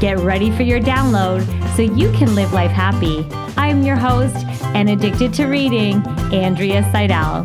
Get ready for your download so you can live life happy. I'm your host and addicted to reading, Andrea Seidel.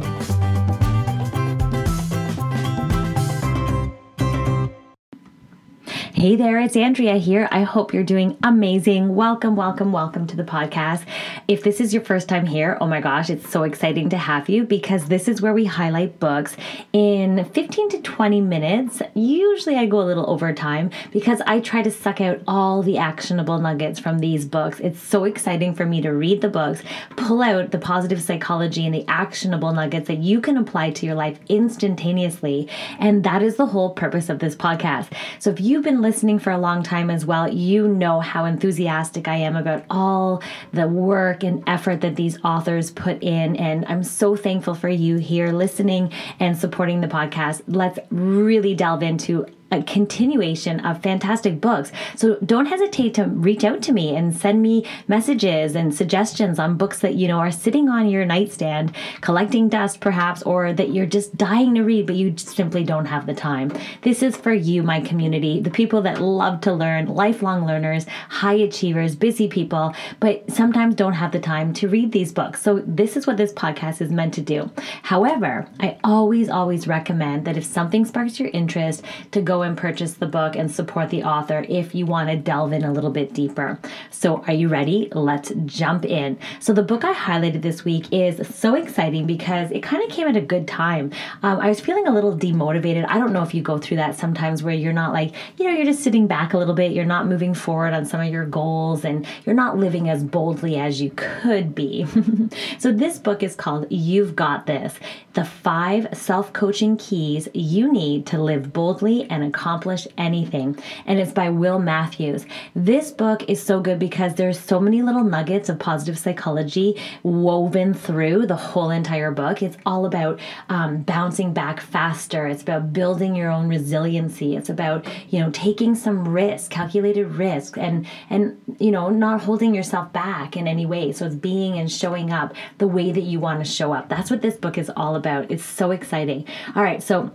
Hey there, it's Andrea here. I hope you're doing amazing. Welcome, welcome, welcome to the podcast. If this is your first time here, oh my gosh, it's so exciting to have you because this is where we highlight books in 15 to 20 minutes. Usually I go a little over time because I try to suck out all the actionable nuggets from these books. It's so exciting for me to read the books, pull out the positive psychology and the actionable nuggets that you can apply to your life instantaneously. And that is the whole purpose of this podcast. So if you've been listening, listening for a long time as well, you know how enthusiastic I am about all the work and effort that these authors put in. And I'm so thankful for you here listening and supporting the podcast. Let's really delve into a continuation of fantastic books. So don't hesitate to reach out to me and send me messages and suggestions on books that you know are sitting on your nightstand, collecting dust perhaps, or that you're just dying to read but you simply don't have the time. This is for you, my community, the people that love to learn, lifelong learners, high achievers, busy people, but sometimes don't have the time to read these books. So this is what this podcast is meant to do. However, I always, always recommend that if something sparks your interest, to go and purchase the book and support the author if you want to delve in a little bit deeper. So, are you ready? Let's jump in. So, the book I highlighted this week is so exciting because it kind of came at a good time. Um, I was feeling a little demotivated. I don't know if you go through that sometimes where you're not like, you know, you're just sitting back a little bit, you're not moving forward on some of your goals, and you're not living as boldly as you could be. so, this book is called You've Got This The Five Self Coaching Keys You Need to Live Boldly and accomplish anything. And it's by Will Matthews. This book is so good because there's so many little nuggets of positive psychology woven through the whole entire book. It's all about um, bouncing back faster. It's about building your own resiliency. It's about you know taking some risk, calculated risk, and and you know not holding yourself back in any way. So it's being and showing up the way that you want to show up. That's what this book is all about. It's so exciting. All right, so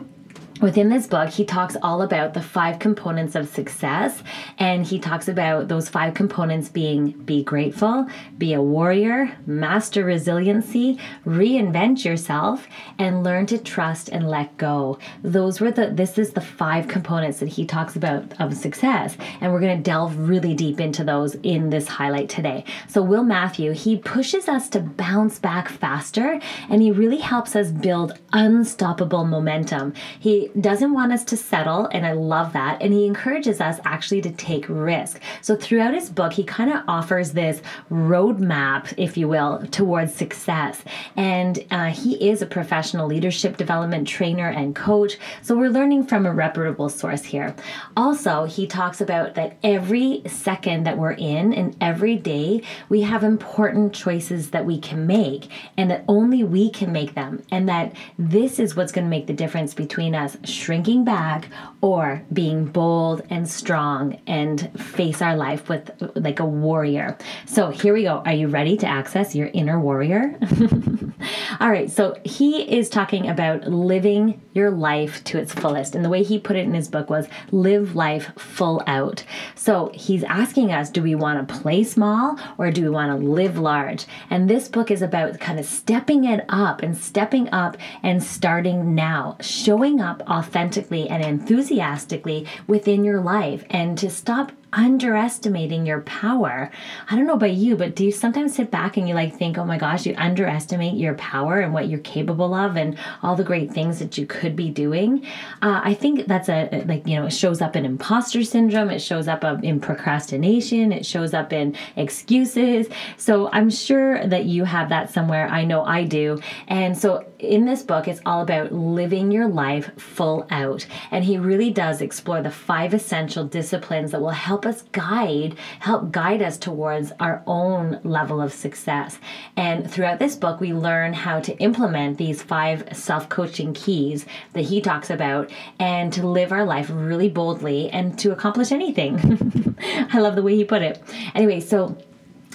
Within this book, he talks all about the five components of success, and he talks about those five components being be grateful, be a warrior, master resiliency, reinvent yourself, and learn to trust and let go. Those were the this is the five components that he talks about of success, and we're going to delve really deep into those in this highlight today. So Will Matthew, he pushes us to bounce back faster, and he really helps us build unstoppable momentum. He doesn't want us to settle, and I love that. And he encourages us actually to take risk. So throughout his book, he kind of offers this roadmap, if you will, towards success. And uh, he is a professional leadership development trainer and coach. So we're learning from a reputable source here. Also, he talks about that every second that we're in and every day, we have important choices that we can make, and that only we can make them. And that this is what's going to make the difference between us shrinking back or being bold and strong and face our life with like a warrior. So here we go. Are you ready to access your inner warrior? All right. So he is talking about living your life to its fullest. And the way he put it in his book was live life full out. So he's asking us do we want to play small or do we want to live large? And this book is about kind of stepping it up and stepping up and starting now, showing up authentically and enthusiastically within your life and to stop underestimating your power. I don't know about you, but do you sometimes sit back and you like think, oh my gosh, you underestimate your power and what you're capable of and all the great things that you could be doing? Uh, I think that's a, like, you know, it shows up in imposter syndrome, it shows up in procrastination, it shows up in excuses. So I'm sure that you have that somewhere. I know I do. And so in this book, it's all about living your life full out. And he really does explore the five essential disciplines that will help us guide, help guide us towards our own level of success. And throughout this book, we learn how to implement these five self coaching keys that he talks about and to live our life really boldly and to accomplish anything. I love the way he put it. Anyway, so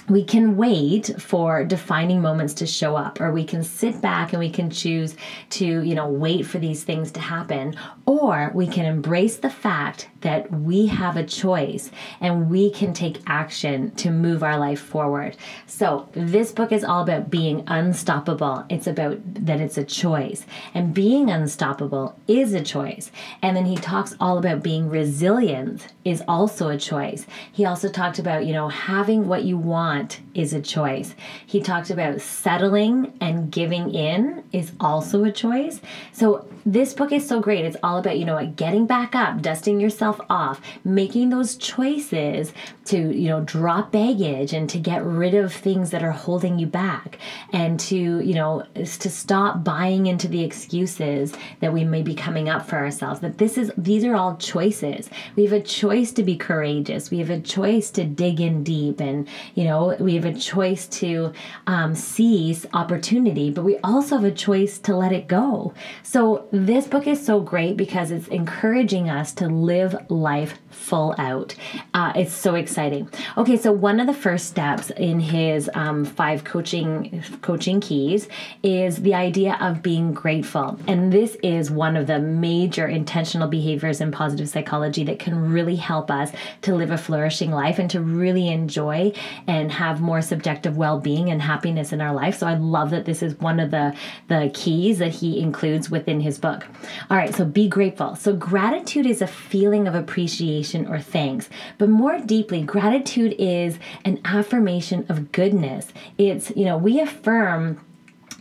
we can wait for defining moments to show up or we can sit back and we can choose to you know wait for these things to happen or we can embrace the fact that we have a choice and we can take action to move our life forward. So this book is all about being unstoppable. It's about that it's a choice. And being unstoppable is a choice. And then he talks all about being resilient is also a choice. He also talked about you know having what you want is a choice. He talked about settling and giving in is also a choice. So this book is so great. It's all about, you know, getting back up, dusting yourself off, making those choices to, you know, drop baggage and to get rid of things that are holding you back and to, you know, to stop buying into the excuses that we may be coming up for ourselves. That this is these are all choices. We have a choice to be courageous. We have a choice to dig in deep and, you know, we have a choice to um, seize opportunity, but we also have a choice to let it go. So, this book is so great because it's encouraging us to live life full out. Uh, it's so exciting. Okay, so one of the first steps in his um, five coaching coaching keys is the idea of being grateful, and this is one of the major intentional behaviors in positive psychology that can really help us to live a flourishing life and to really enjoy and have more subjective well-being and happiness in our life. So I love that this is one of the the keys that he includes within his book. All right, so be grateful. So gratitude is a feeling of appreciation or thanks, but more deeply gratitude is an affirmation of goodness. It's, you know, we affirm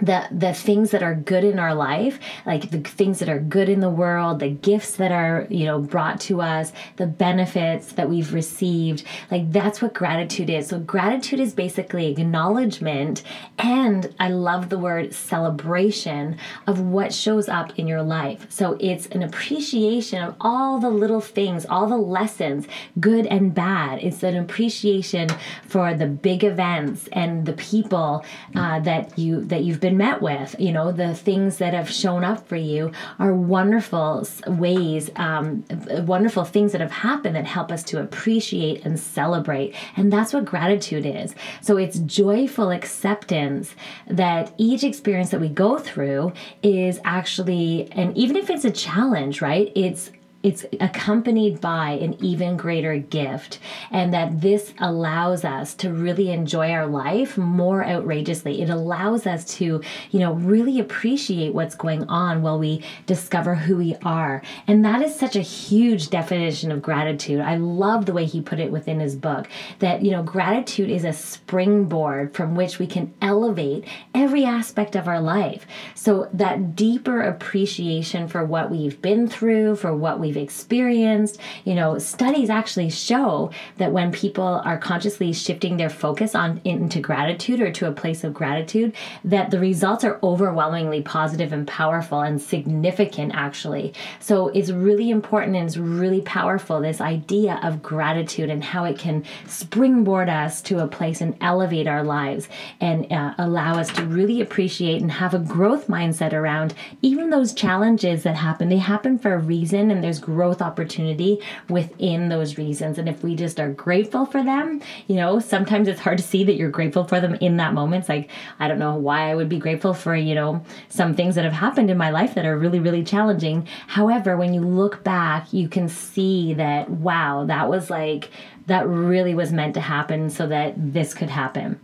the the things that are good in our life like the things that are good in the world the gifts that are you know brought to us the benefits that we've received like that's what gratitude is. So gratitude is basically acknowledgement and i love the word celebration of what shows up in your life. So it's an appreciation of all the little things all the lessons good and bad. It's an appreciation for the big events and the people uh, that you that you've been been met with. You know, the things that have shown up for you are wonderful ways, um, wonderful things that have happened that help us to appreciate and celebrate. And that's what gratitude is. So it's joyful acceptance that each experience that we go through is actually, and even if it's a challenge, right? It's it's accompanied by an even greater gift and that this allows us to really enjoy our life more outrageously. It allows us to you know really appreciate what's going on while we discover who we are. And that is such a huge definition of gratitude. I love the way he put it within his book that you know gratitude is a springboard from which we can elevate every aspect of our life. So that deeper appreciation for what we've been through for what we've we've experienced. You know, studies actually show that when people are consciously shifting their focus on into gratitude or to a place of gratitude, that the results are overwhelmingly positive and powerful and significant actually. So it's really important and it's really powerful this idea of gratitude and how it can springboard us to a place and elevate our lives and uh, allow us to really appreciate and have a growth mindset around even those challenges that happen. They happen for a reason and there's growth opportunity within those reasons. And if we just are grateful for them, you know, sometimes it's hard to see that you're grateful for them in that moment. It's like, I don't know why I would be grateful for, you know, some things that have happened in my life that are really, really challenging. However, when you look back, you can see that, wow, that was like, that really was meant to happen so that this could happen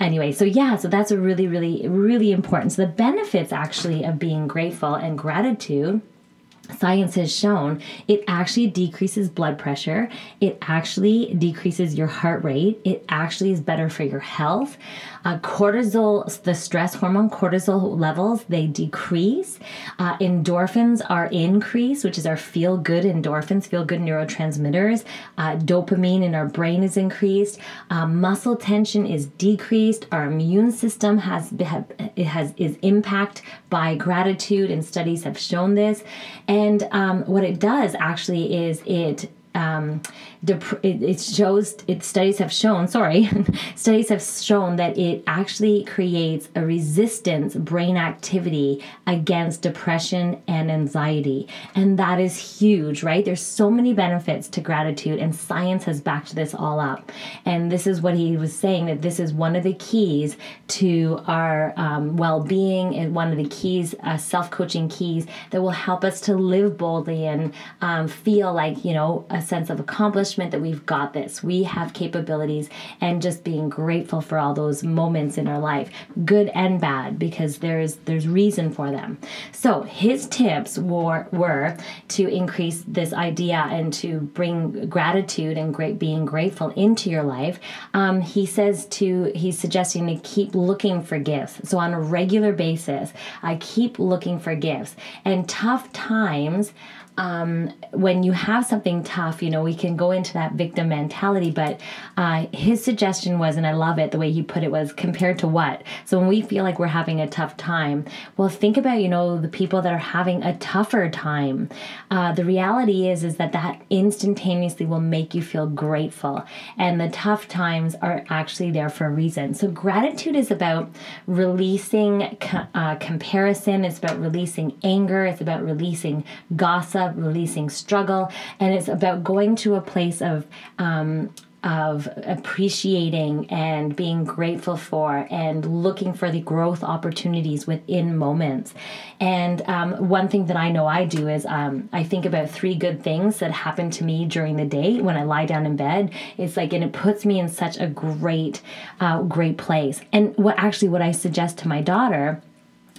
anyway so yeah so that's a really really really important so the benefits actually of being grateful and gratitude science has shown it actually decreases blood pressure it actually decreases your heart rate it actually is better for your health. Uh, cortisol the stress hormone cortisol levels they decrease. Uh, endorphins are increased which is our feel good endorphins feel good neurotransmitters. Uh, dopamine in our brain is increased. Uh, muscle tension is decreased. Our immune system has it has is impact by gratitude and studies have shown this. And um, what it does actually is it um, dep- it, it, shows it studies have shown sorry studies have shown that it actually creates a resistance brain activity against depression and anxiety. And that is huge right? There's so many benefits to gratitude and science has backed this all up. And this is what he was saying that this is one of the keys to our um, well-being and one of the keys uh, self-coaching keys that will help us to live boldly and um, feel like you know a sense of accomplishment that we've got this, we have capabilities, and just being grateful for all those moments in our life, good and bad, because there's there's reason for them. So his tips were were to increase this idea and to bring gratitude and great being grateful into your life. Um, he says to he's suggesting to keep looking for gifts. So on a regular basis, I keep looking for gifts. And tough times um, when you have something tough, you know, we can go into that victim mentality. But uh, his suggestion was, and I love it, the way he put it was compared to what? So when we feel like we're having a tough time, well, think about, you know, the people that are having a tougher time. Uh, the reality is, is that that instantaneously will make you feel grateful. And the tough times are actually there for a reason. So gratitude is about releasing uh, comparison, it's about releasing anger, it's about releasing gossip releasing struggle, and it's about going to a place of um, of appreciating and being grateful for and looking for the growth opportunities within moments. And um, one thing that I know I do is um, I think about three good things that happen to me during the day when I lie down in bed. It's like, and it puts me in such a great, uh, great place. And what actually, what I suggest to my daughter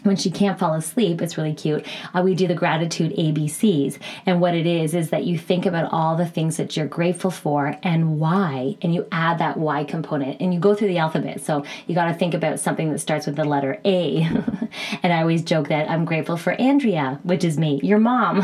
when she can't fall asleep, it's really cute. Uh, we do the gratitude ABCs. And what it is, is that you think about all the things that you're grateful for and why, and you add that why component and you go through the alphabet. So you got to think about something that starts with the letter A. and I always joke that I'm grateful for Andrea, which is me, your mom.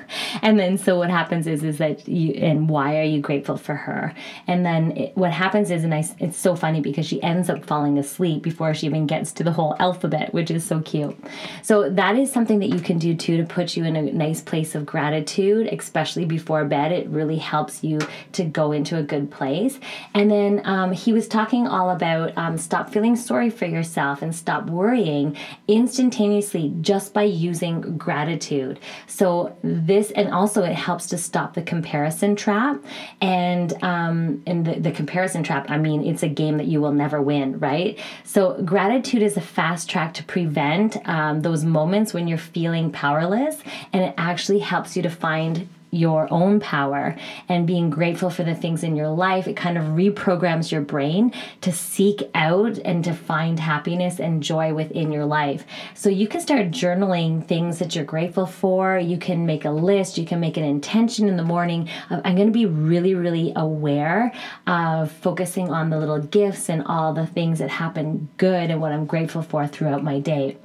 and then so what happens is, is that you, and why are you grateful for her? And then it, what happens is, and I, it's so funny because she ends up falling asleep before she even gets to the whole alphabet, which is so cute cute. So that is something that you can do too to put you in a nice place of gratitude, especially before bed. It really helps you to go into a good place. And then um, he was talking all about um, stop feeling sorry for yourself and stop worrying instantaneously just by using gratitude. So this, and also it helps to stop the comparison trap. And um, in the, the comparison trap, I mean, it's a game that you will never win, right? So gratitude is a fast track to prevent um, those moments when you're feeling powerless, and it actually helps you to find your own power and being grateful for the things in your life, it kind of reprograms your brain to seek out and to find happiness and joy within your life. So you can start journaling things that you're grateful for. You can make a list, you can make an intention in the morning. Of, I'm going to be really, really aware of focusing on the little gifts and all the things that happen good and what I'm grateful for throughout my day.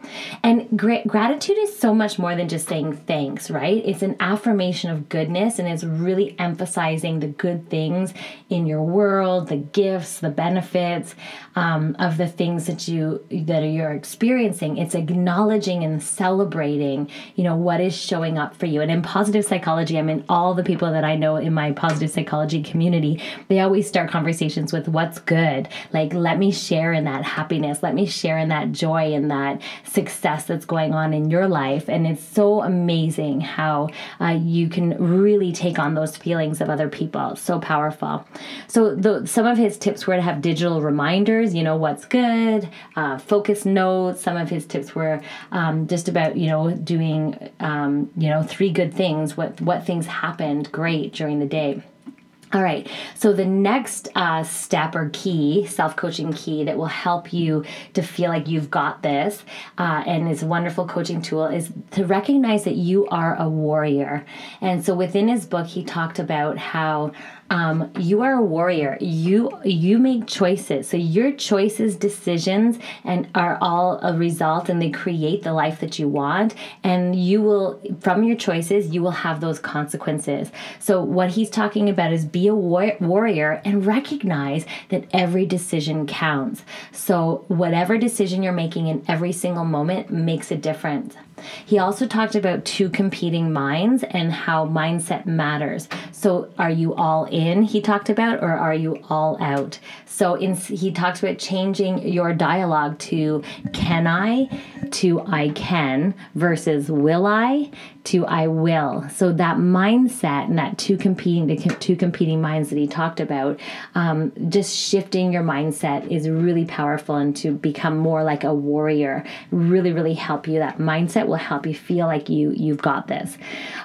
And gra- gratitude is so much more than just saying thanks, right? It's an affirmation of goodness and it's really emphasizing the good things in your world, the gifts, the benefits um, of the things that you that you're experiencing. It's acknowledging and celebrating, you know, what is showing up for you. And in positive psychology, I mean, all the people that I know in my positive psychology community, they always start conversations with what's good. Like, let me share in that happiness. Let me share in that joy and that success that's going on in your life. And it's so amazing how uh, you can really take on those feelings of other people. So powerful. So the, some of his tips were to have digital reminders, you know, what's good, uh, focus notes. Some of his tips were um, just about, you know, doing, um, you know, three good things, what, what things happened great during the day. All right. So the next uh, step or key, self coaching key that will help you to feel like you've got this, uh, and is a wonderful coaching tool, is to recognize that you are a warrior. And so within his book, he talked about how um, you are a warrior. You you make choices. So your choices, decisions, and are all a result, and they create the life that you want. And you will, from your choices, you will have those consequences. So what he's talking about is be a war- warrior and recognize that every decision counts. So whatever decision you're making in every single moment makes a difference. He also talked about two competing minds and how mindset matters. So, are you all in, he talked about, or are you all out? So, in, he talked about changing your dialogue to can I to I can versus will I to I will. So that mindset and that two competing the two competing minds that he talked about, um, just shifting your mindset is really powerful and to become more like a warrior really really help you. That mindset will help you feel like you you've got this.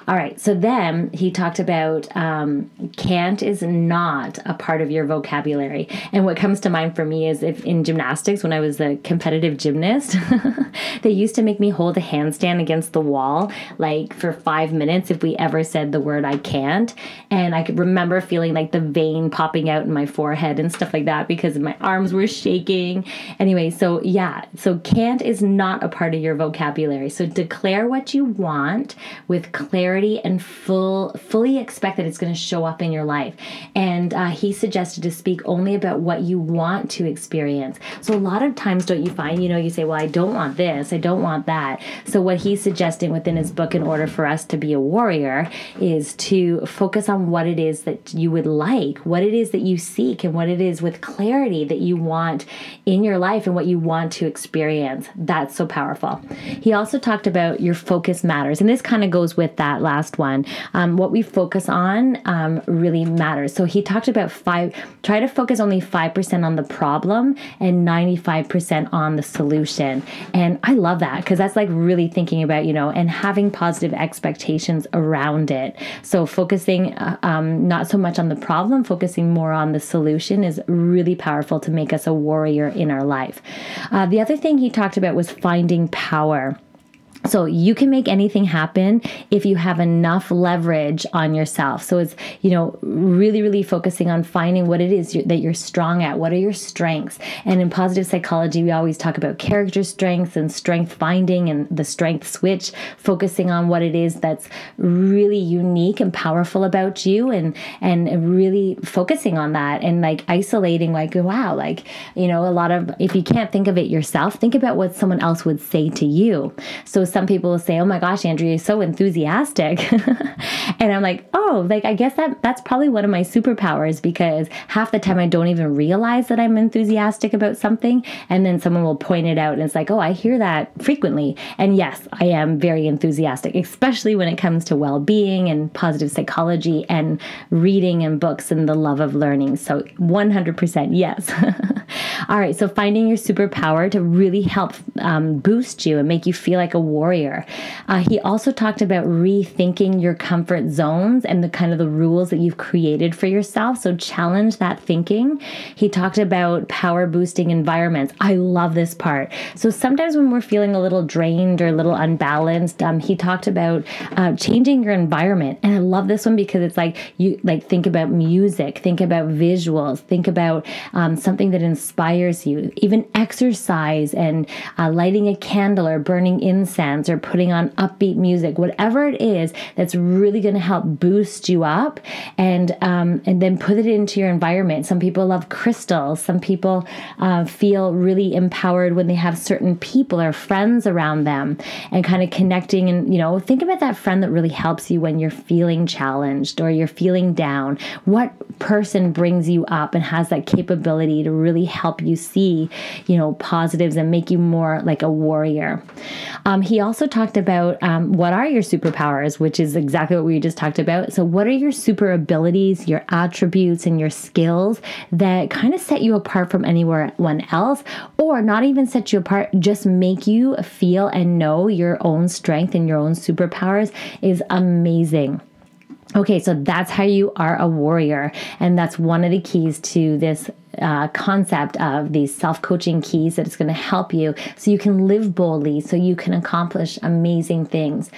All right. So then he talked about um, can't is not a part of your vocabulary. And what comes to mind for me is if in gymnastics when I was a competitive gymnast, they used to make me hold a handstand against the wall like for five minutes if we ever said the word I can't. And I could remember feeling like the vein popping out in my forehead and stuff like that because my arms were shaking. Anyway, so yeah, so can't is not a part of your vocabulary. So declare what you want with clarity and full, fully expect that it's going to show up in your life. And uh, he suggested to speak only about what you want to experience. So a lot of times, don't you find, you know, you say, well, I don't want this, I don't want that. So what he's suggesting within his book, in order for us to be a warrior is to focus on what it is that you would like, what it is that you seek, and what it is with clarity that you want in your life and what you want to experience. That's so powerful. He also talked about your focus matters, and this kind of goes with that last one. Um, what we focus on um, really matters. So he talked about five, try to focus only 5% on the problem and 95% on the solution. And I love that because that's like really thinking about, you know, and having positive positive expectations around it. So, focusing uh, um, not so much on the problem, focusing more on the solution is really powerful to make us a warrior in our life. Uh, the other thing he talked about was finding power. So you can make anything happen if you have enough leverage on yourself. So it's, you know, really, really focusing on finding what it is that you're strong at. What are your strengths? And in positive psychology, we always talk about character strengths and strength finding and the strength switch, focusing on what it is that's really unique and powerful about you and, and really focusing on that and like isolating, like, wow, like, you know, a lot of, if you can't think of it yourself, think about what someone else would say to you. So some people will say, "Oh my gosh, Andrea, you're so enthusiastic," and I'm like, "Oh, like I guess that that's probably one of my superpowers because half the time I don't even realize that I'm enthusiastic about something, and then someone will point it out, and it's like, oh, I hear that frequently, and yes, I am very enthusiastic, especially when it comes to well-being and positive psychology and reading and books and the love of learning. So 100% yes. All right, so finding your superpower to really help um, boost you and make you feel like a warrior. Uh, he also talked about rethinking your comfort zones and the kind of the rules that you've created for yourself. So challenge that thinking. He talked about power boosting environments. I love this part. So sometimes when we're feeling a little drained or a little unbalanced, um, he talked about uh, changing your environment. And I love this one because it's like you like think about music, think about visuals, think about um, something that inspires you, even exercise and uh, lighting a candle or burning incense or putting on upbeat music, whatever it is that's really going to help boost you up and um, and then put it into your environment. Some people love crystals. Some people uh, feel really empowered when they have certain people or friends around them and kind of connecting and you know think about that friend that really helps you when you're feeling challenged or you're feeling down. What person brings you up and has that capability to really help you see you know positives and make you more like a warrior. Um, he also talked about um, what are your superpowers, which is exactly what we just talked about. So, what are your super abilities, your attributes, and your skills that kind of set you apart from anyone else, or not even set you apart, just make you feel and know your own strength and your own superpowers is amazing. Okay, so that's how you are a warrior. And that's one of the keys to this uh, concept of these self coaching keys that it's going to help you so you can live boldly, so you can accomplish amazing things.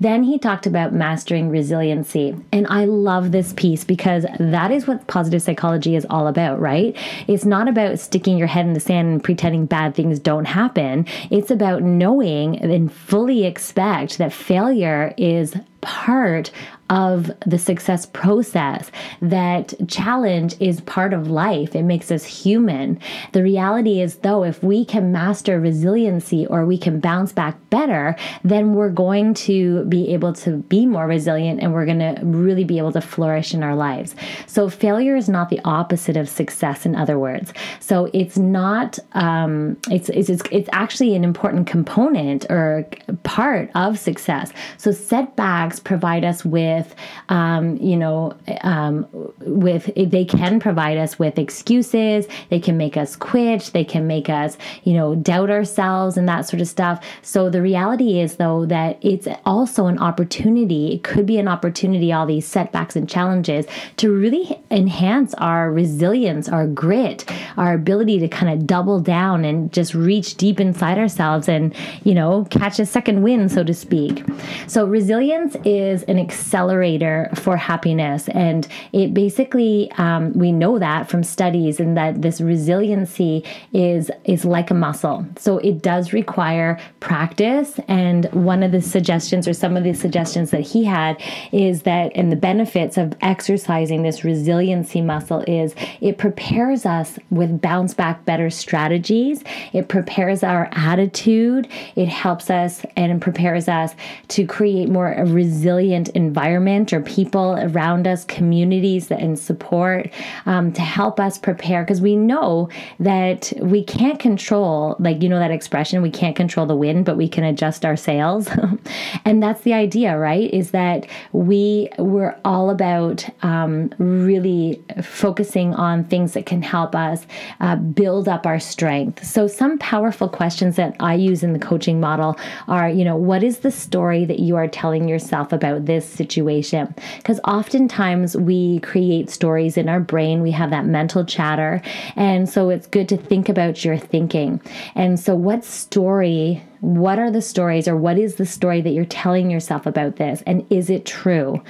Then he talked about mastering resiliency. And I love this piece because that is what positive psychology is all about, right? It's not about sticking your head in the sand and pretending bad things don't happen. It's about knowing and fully expect that failure is part of the success process, that challenge is part of life. It makes us human. The reality is, though, if we can master resiliency or we can bounce back better, then we're going to be able to be more resilient and we're going to really be able to flourish in our lives. So, failure is not the opposite of success, in other words. So, it's not, um, it's, it's, it's, it's actually an important component or part of success. So, setbacks provide us with with, um, you know, um, with they can provide us with excuses. They can make us quit. They can make us, you know, doubt ourselves and that sort of stuff. So the reality is, though, that it's also an opportunity. It could be an opportunity. All these setbacks and challenges to really enhance our resilience, our grit, our ability to kind of double down and just reach deep inside ourselves and, you know, catch a second wind, so to speak. So resilience is an accelerator accelerator for happiness. And it basically, um, we know that from studies, and that this resiliency is is like a muscle. So it does require practice. And one of the suggestions, or some of the suggestions that he had, is that, and the benefits of exercising this resiliency muscle is it prepares us with bounce back better strategies. It prepares our attitude. It helps us and prepares us to create more a resilient environment environment or people around us, communities that, and support um, to help us prepare because we know that we can't control, like, you know, that expression, we can't control the wind, but we can adjust our sails. and that's the idea, right? Is that we, we're all about um, really focusing on things that can help us uh, build up our strength. So, some powerful questions that I use in the coaching model are, you know, what is the story that you are telling yourself about this situation? Situation. Because oftentimes we create stories in our brain, we have that mental chatter. And so it's good to think about your thinking. And so, what story what are the stories or what is the story that you're telling yourself about this? And is it true?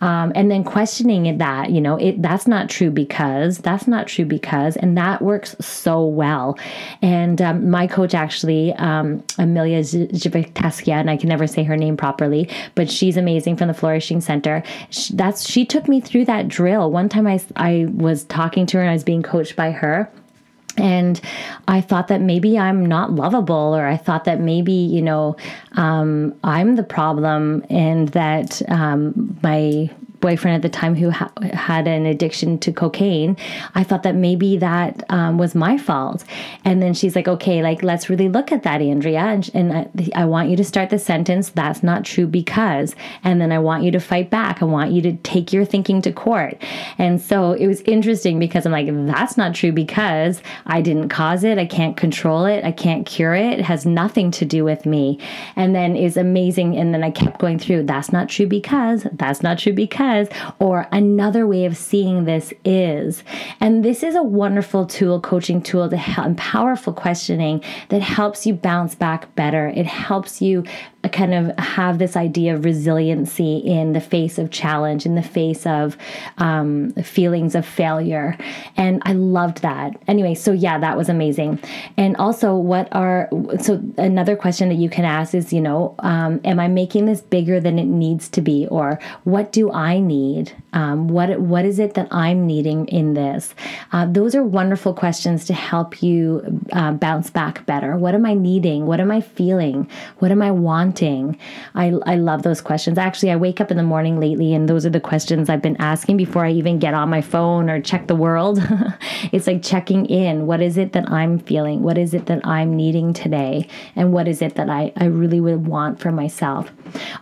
Um, and then questioning that you know it that's not true because that's not true because and that works so well. And um, my coach actually um, Emiliya Zhivotovskaya, and i can never say her name properly but she's amazing from the flourishing center. She, that's she took me through that drill. One time I, I was talking to her and i was being coached by her and I thought that maybe I'm not lovable, or I thought that maybe, you know, um, I'm the problem, and that um, my boyfriend at the time who ha- had an addiction to cocaine, I thought that maybe that um, was my fault. And then she's like, okay, like, let's really look at that, Andrea. And, and I, I, want you to start the sentence, that's not true because. And then I want you to fight back. I want you to take your thinking to court. And so it was interesting because I'm like, that's not true because I didn't cause it. I can't control it. I can't cure it. It has nothing to do with me. And then is amazing. And then I kept going through, that's not true because, that's not true because or another way of seeing this is. And this is a wonderful tool, coaching tool to help and powerful questioning that helps you bounce back better. It helps you kind of have this idea of resiliency in the face of challenge, in the face of um, feelings of failure. And I loved that. Anyway, so yeah, that was amazing. And also, what are so another question that you can ask is, you know, um, am I making this bigger than it needs to be, or what do I need? Um, what what is it that I'm needing in this? Uh, those are wonderful questions to help you uh, bounce back better. What am I needing? What am I feeling? What am I wanting? I, I love those questions. Actually, I wake up in the morning lately, and those are the questions I've been asking before I even get on my phone or check the world. it's like checking in. What is it that I'm feeling? What is it that I'm needing today? And what is it that I, I really would want for myself?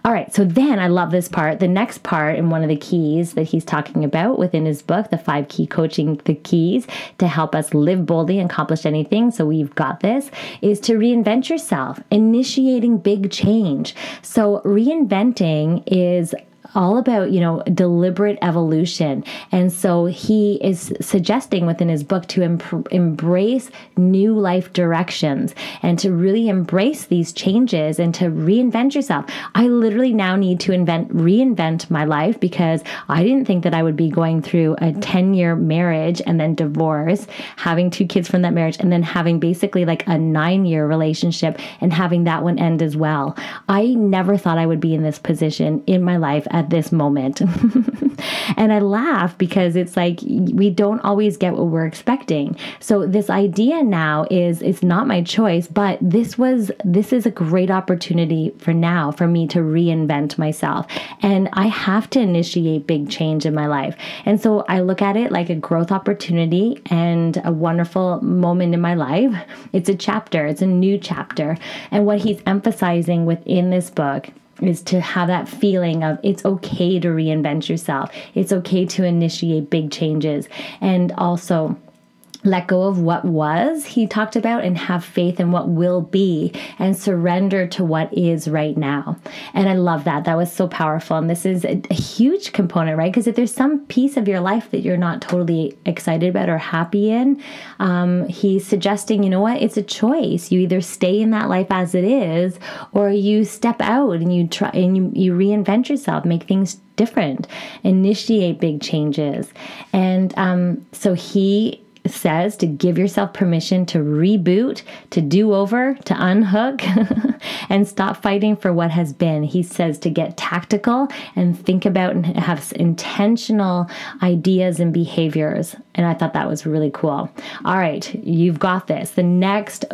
All right, so then I love this part. The next part, and one of the keys that he's talking about within his book, The Five Key Coaching, the keys to help us live boldly and accomplish anything. So we've got this, is to reinvent yourself, initiating big change change. So reinventing is all about, you know, deliberate evolution. And so he is suggesting within his book to em- embrace new life directions and to really embrace these changes and to reinvent yourself. I literally now need to invent reinvent my life because I didn't think that I would be going through a 10 year marriage and then divorce, having two kids from that marriage and then having basically like a 9 year relationship and having that one end as well. I never thought I would be in this position in my life at this moment. and I laugh because it's like we don't always get what we're expecting. So this idea now is it's not my choice, but this was this is a great opportunity for now for me to reinvent myself. And I have to initiate big change in my life. And so I look at it like a growth opportunity and a wonderful moment in my life. It's a chapter, it's a new chapter. And what he's emphasizing within this book is to have that feeling of it's okay to reinvent yourself. It's okay to initiate big changes. And also, let go of what was, he talked about, and have faith in what will be and surrender to what is right now. And I love that. That was so powerful. And this is a, a huge component, right? Because if there's some piece of your life that you're not totally excited about or happy in, um, he's suggesting, you know what? It's a choice. You either stay in that life as it is or you step out and you try and you, you reinvent yourself, make things different, initiate big changes. And um, so he says to give yourself permission to reboot, to do over, to unhook, and stop fighting for what has been. He says to get tactical and think about and have intentional ideas and behaviors. And I thought that was really cool. All right, you've got this. The next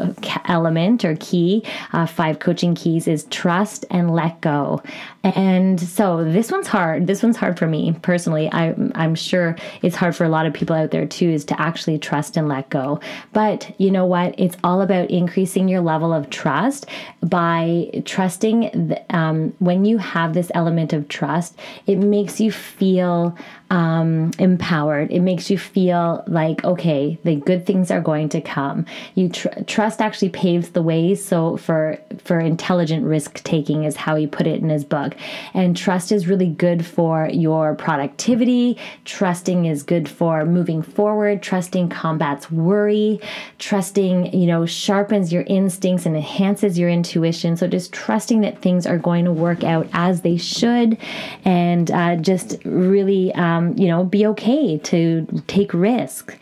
element or key, uh, five coaching keys, is trust and let go. And so this one's hard. This one's hard for me personally. I, I'm sure it's hard for a lot of people out there too, is to actually trust and let go. But you know what? It's all about increasing your level of trust by trusting. The, um, when you have this element of trust, it makes you feel um, empowered. It makes you feel like, okay, the good things are going to come. You tr- trust actually paves the way. So for for intelligent risk taking is how he put it in his book. And trust is really good for your productivity. Trusting is good for moving forward. Trusting combats worry. Trusting, you know, sharpens your instincts and enhances your intuition. So just trusting that things are going to work out as they should, and uh, just really. Um, you know, be okay to take risks.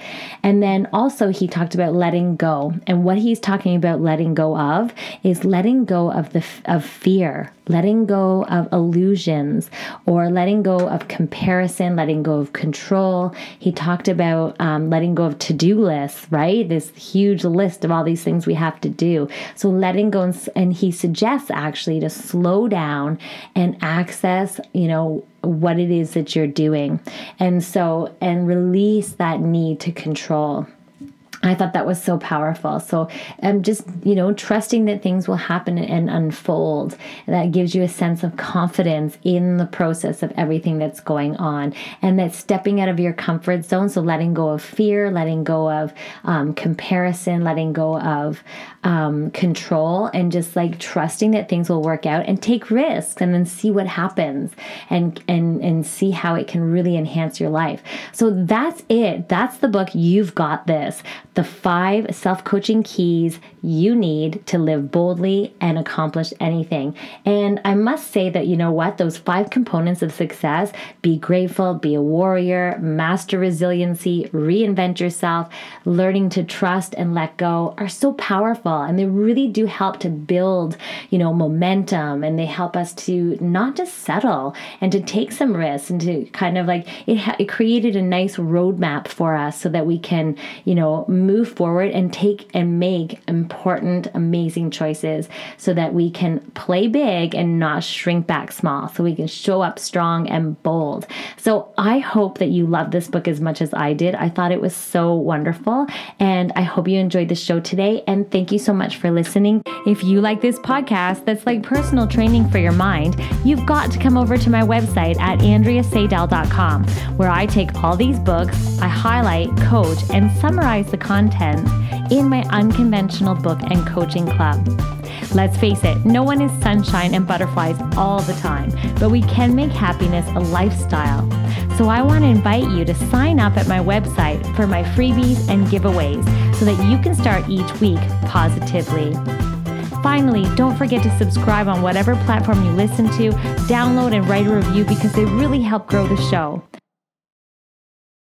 And then also, he talked about letting go. And what he's talking about letting go of is letting go of the of fear, letting go of illusions, or letting go of comparison, letting go of control. He talked about um, letting go of to do lists, right? This huge list of all these things we have to do. So letting go, and, and he suggests actually to slow down and access, you know, what it is that you're doing. And so, and release that need to control. I thought that was so powerful. So I'm um, just, you know, trusting that things will happen and unfold. That gives you a sense of confidence in the process of everything that's going on. And that stepping out of your comfort zone, so letting go of fear, letting go of um, comparison, letting go of um, control, and just like trusting that things will work out and take risks and then see what happens and and and see how it can really enhance your life. So that's it. That's the book. You've got this the five self coaching keys you need to live boldly and accomplish anything. And I must say that, you know what, those five components of success be grateful, be a warrior, master resiliency, reinvent yourself, learning to trust and let go are so powerful. And they really do help to build, you know, momentum and they help us to not just settle and to take some risks and to kind of like it, it created a nice roadmap for us so that we can, you know, move forward and take and make important, amazing choices so that we can play big and not shrink back small, so we can show up strong and bold. So I hope that you love this book as much as I did. I thought it was so wonderful, and I hope you enjoyed the show today. And thank you so much for listening. If you like this podcast that's like personal training for your mind, you've got to come over to my website at andreaseidel.com, where I take all these books, I highlight, coach, and summarize the content in my unconventional book and coaching club. Let's face it, no one is sunshine and butterflies all the time, but we can make happiness a lifestyle. So I want to invite you to sign up at my website for my freebies and giveaways so that you can start each week positively. Finally, don't forget to subscribe on whatever platform you listen to, download and write a review because they really help grow the show.